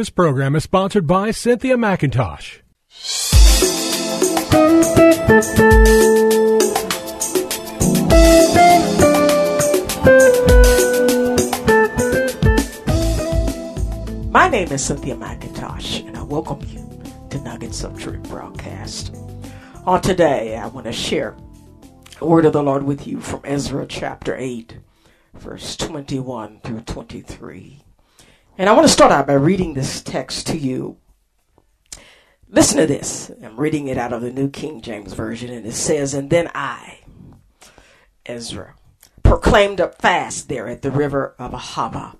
This program is sponsored by Cynthia McIntosh. My name is Cynthia McIntosh, and I welcome you to Nuggets of Truth broadcast. On today, I want to share a word of the Lord with you from Ezra chapter 8, verse 21 through 23. And I want to start out by reading this text to you. Listen to this. I'm reading it out of the New King James Version, and it says, And then I, Ezra, proclaimed a fast there at the river of Ahava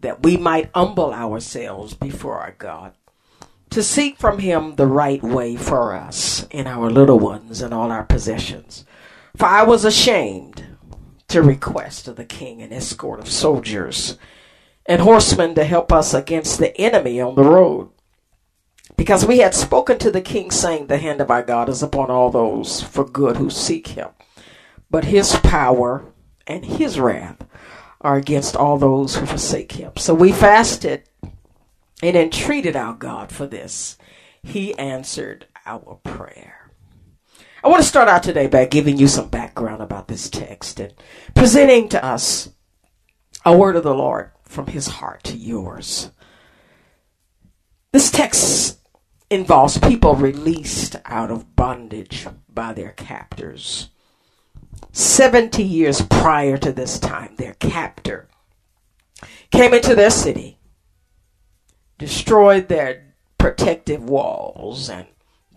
that we might humble ourselves before our God, to seek from him the right way for us and our little ones and all our possessions. For I was ashamed to request of the king an escort of soldiers and horsemen to help us against the enemy on the road. Because we had spoken to the king, saying, The hand of our God is upon all those for good who seek him. But his power and his wrath are against all those who forsake him. So we fasted and entreated our God for this. He answered our prayer. I want to start out today by giving you some background about this text and presenting to us a word of the Lord from his heart to yours. This text involves people released out of bondage by their captors. 70 years prior to this time, their captor came into their city, destroyed their protective walls, and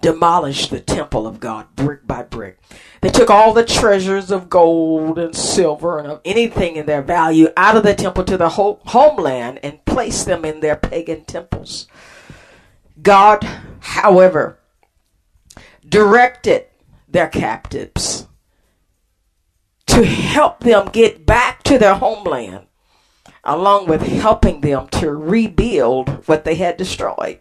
demolished the temple of God brick by brick. They took all the treasures of gold and silver and of anything in their value out of the temple to the homeland and placed them in their pagan temples. God, however, directed their captives to help them get back to their homeland, along with helping them to rebuild what they had destroyed.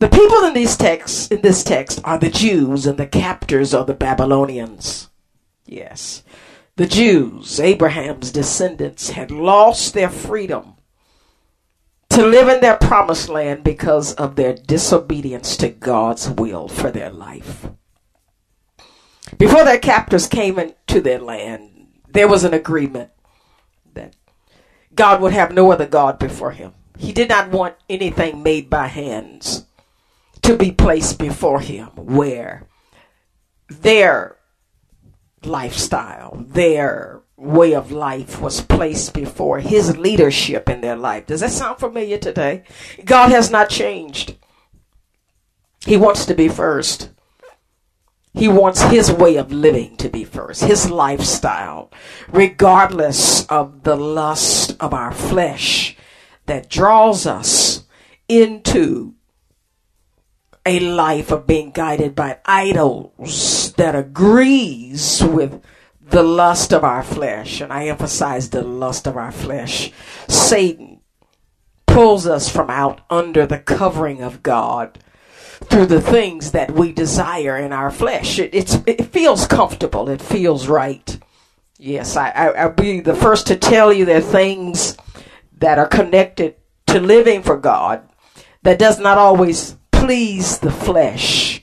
The people in these texts in this text are the Jews and the captors are the Babylonians. Yes. The Jews, Abraham's descendants, had lost their freedom to live in their promised land because of their disobedience to God's will for their life. Before their captors came into their land, there was an agreement that God would have no other God before him. He did not want anything made by hands to be placed before him where their lifestyle, their way of life was placed before his leadership in their life. Does that sound familiar today? God has not changed. He wants to be first. He wants his way of living to be first, his lifestyle, regardless of the lust of our flesh that draws us into a life of being guided by idols that agrees with the lust of our flesh. And I emphasize the lust of our flesh. Satan pulls us from out under the covering of God through the things that we desire in our flesh. It, it feels comfortable. It feels right. Yes, I, I, I'll be the first to tell you there are things that are connected to living for God that does not always please the flesh,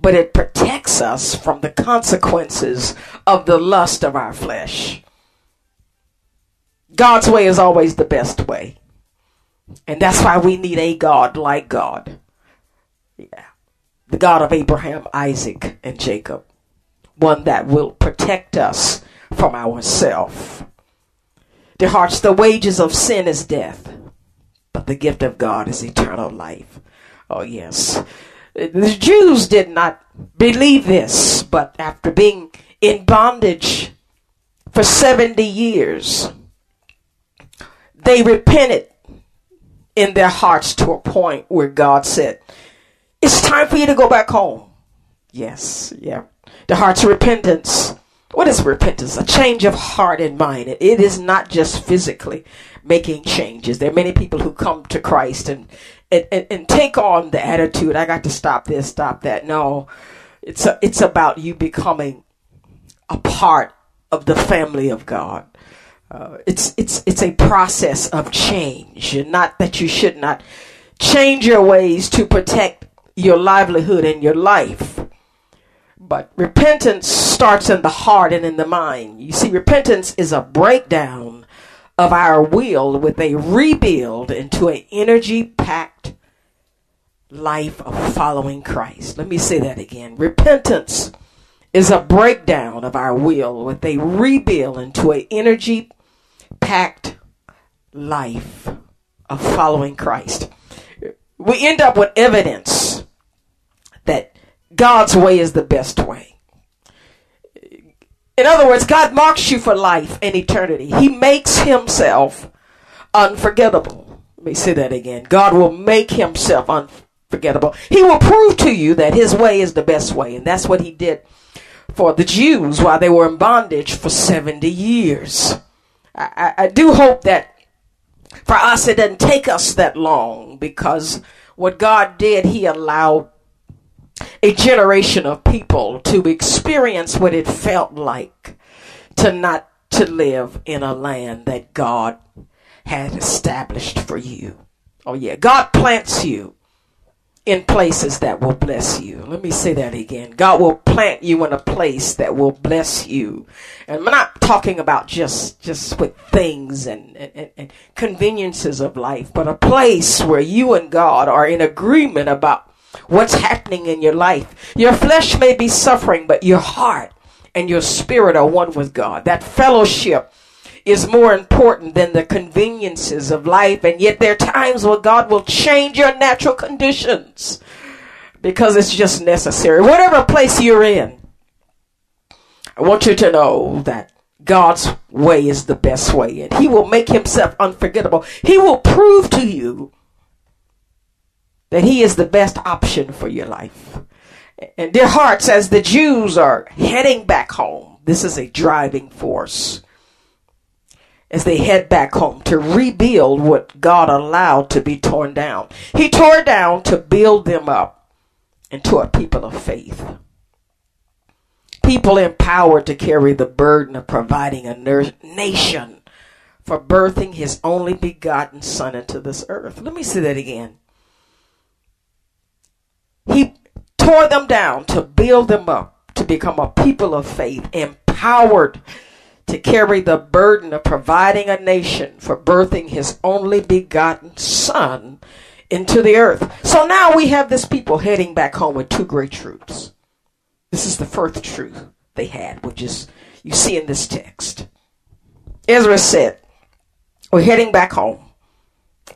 but it protects us from the consequences of the lust of our flesh. God's way is always the best way. And that's why we need a God like God. Yeah. The God of Abraham, Isaac, and Jacob. One that will protect us from ourselves. Dear hearts, the wages of sin is death, but the gift of God is eternal life. Oh, yes. The Jews did not believe this, but after being in bondage for 70 years, they repented in their hearts to a point where God said, it's time for you to go back home. Yes, yeah. The heart's repentance. What is repentance? A change of heart and mind. It is not just physically making changes. There are many people who come to Christ and, and, and, and take on the attitude, I got to stop this, stop that. No, it's, a, it's about you becoming a part of the family of God. Uh, it's it's it's a process of change, not that you should not change your ways to protect your livelihood and your life. But repentance starts in the heart and in the mind. You see, repentance is a breakdown of our will with a rebuild into an energy packed life of following Christ. Let me say that again. Repentance is a breakdown of our will with a rebuild into an energy packed life of following Christ. We end up with evidence that God's way is the best way. In other words, God marks you for life and eternity. He makes himself unforgettable. Let me say that again. God will make himself unforgettable. He will prove to you that his way is the best way. And that's what he did for the Jews while they were in bondage for 70 years. I, I, I do hope that for us it doesn't take us that long because what God did, he allowed a generation of people to experience what it felt like to not to live in a land that God had established for you. Oh yeah, God plants you in places that will bless you. Let me say that again. God will plant you in a place that will bless you. And I'm not talking about just just with things and, and, and conveniences of life, but a place where you and God are in agreement about what's happening in your life. Your flesh may be suffering, but your heart and your spirit are one with God. That fellowship is more important than the conveniences of life. And yet there are times where God will change your natural conditions because it's just necessary. Whatever place you're in, I want you to know that God's way is the best way and he will make himself unforgettable. He will prove to you that He is the best option for your life. And dear hearts, as the Jews are heading back home, this is a driving force. As they head back home to rebuild what God allowed to be torn down. He tore down to build them up into a people of faith. People empowered to carry the burden of providing a nation for birthing his only begotten son into this earth. Let me say that again. He tore them down to build them up to become a people of faith, empowered to carry the burden of providing a nation for birthing his only begotten son into the earth. So now we have this people heading back home with two great truths. This is the first truth they had, which is you see in this text. Ezra said, We're heading back home.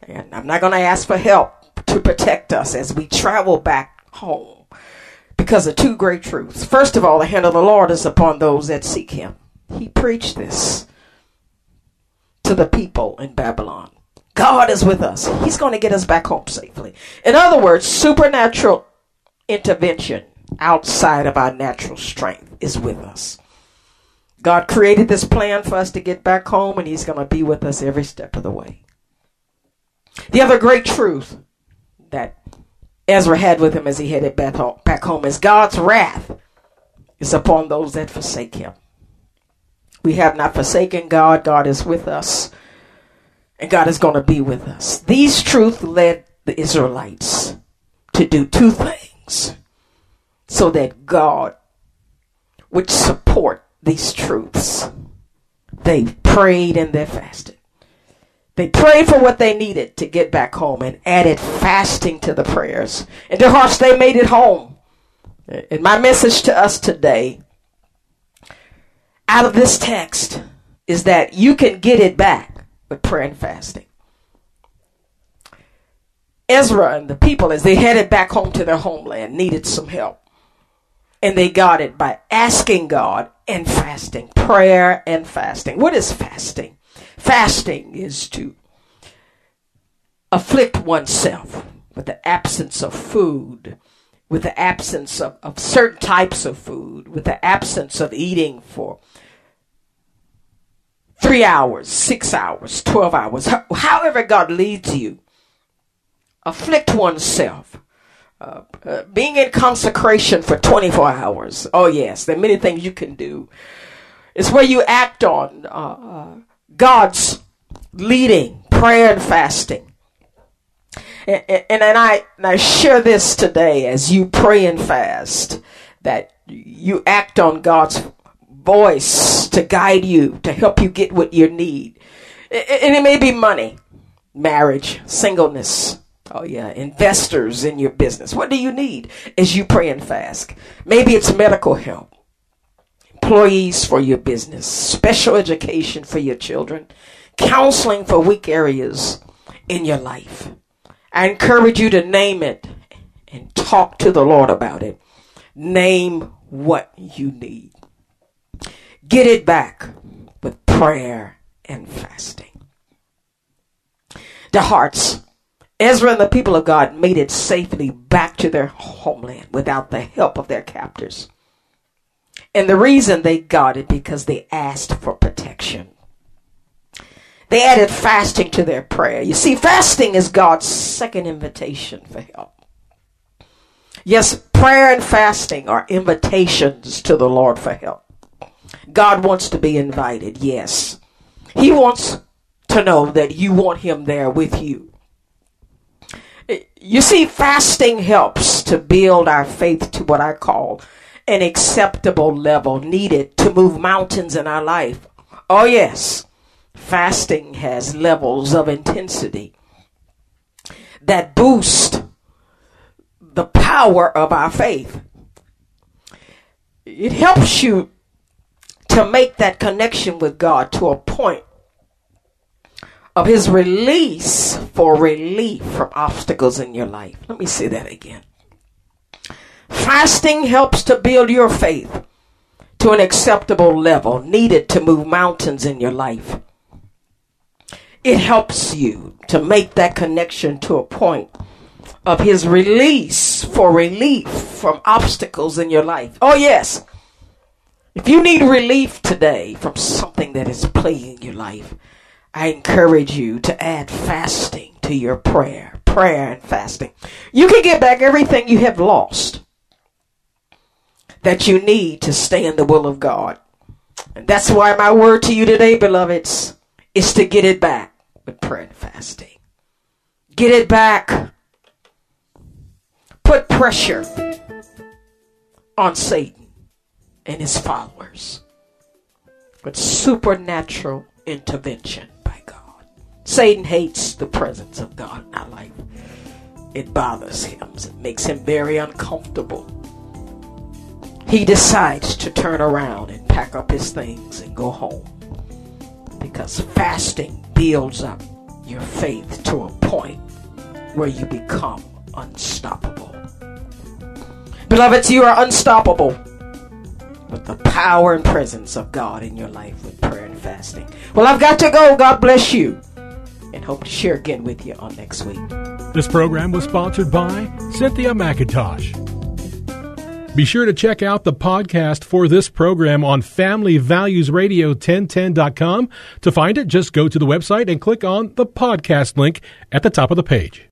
And I'm not going to ask for help to protect us as we travel back home because of two great truths. First of all, the hand of the Lord is upon those that seek him. He preached this to the people in Babylon. God is with us. He's going to get us back home safely. In other words, supernatural intervention outside of our natural strength is with us. God created this plan for us to get back home, and He's going to be with us every step of the way. The other great truth that Ezra had with him as he headed back home, is God's wrath is upon those that forsake him. We have not forsaken God. God is with us. And God is going to be with us. These truths led the Israelites to do two things so that God would support these truths. They prayed and they fasted. They prayed for what they needed to get back home and added fasting to the prayers. And their hearts, they made it home. And my message to us today out of this text is that you can get it back with prayer and fasting. Ezra and the people, as they headed back home to their homeland, needed some help. And they got it by asking God and fasting. Prayer and fasting. What is fasting? Fasting is to afflict oneself with the absence of food, with the absence of, of certain types of food, with the absence of eating for three hours, six hours, 12 hours, however God leads you. Afflict oneself. Uh, uh, being in consecration for 24 hours. Oh, yes, there are many things you can do. It's where you act on uh, uh God's leading, prayer and fasting. And, and, and, I, and I share this today as you pray and fast that you act on God's voice to guide you, to help you get what you need. And it may be money, marriage, singleness. Oh, yeah, investors in your business. What do you need as you pray and fast? Maybe it's medical help, employees for your business, special education for your children, counseling for weak areas in your life. I encourage you to name it and talk to the Lord about it. Name what you need. Get it back with prayer and fasting. The hearts. Ezra and the people of God made it safely back to their homeland without the help of their captors. And the reason they got it because they asked for protection. They added fasting to their prayer. You see, fasting is God's second invitation for help. Yes, prayer and fasting are invitations to the Lord for help. God wants to be invited, yes. He wants to know that you want Him there with you. You see, fasting helps to build our faith to what I call an acceptable level needed to move mountains in our life. Oh, yes, fasting has levels of intensity that boost the power of our faith. It helps you to make that connection with God to a point of His release for relief from obstacles in your life. Let me say that again. Fasting helps to build your faith to an acceptable level needed to move mountains in your life. It helps you to make that connection to a point of his release for relief from obstacles in your life. Oh, yes. If you need relief today from something that is plaguing your life, I encourage you to add fasting to your prayer. Prayer and fasting. You can get back everything you have lost that you need to stay in the will of God. And that's why my word to you today, beloveds, is to get it back with prayer and fasting. Get it back put pressure on Satan and his followers with supernatural intervention by God. Satan hates the presence of God in our life. It bothers him. It makes him very uncomfortable. He decides to turn around and pack up his things and go home. Because fasting builds up your faith to a point where you become unstoppable. Beloveds, you are unstoppable with the power and presence of God in your life with prayer and fasting. Well, I've got to go. God bless you. And hope to share again with you on next week. This program was sponsored by Cynthia McIntosh. Be sure to check out the podcast for this program on Family Values FamilyValuesRadio1010.com. To find it, just go to the website and click on the podcast link at the top of the page.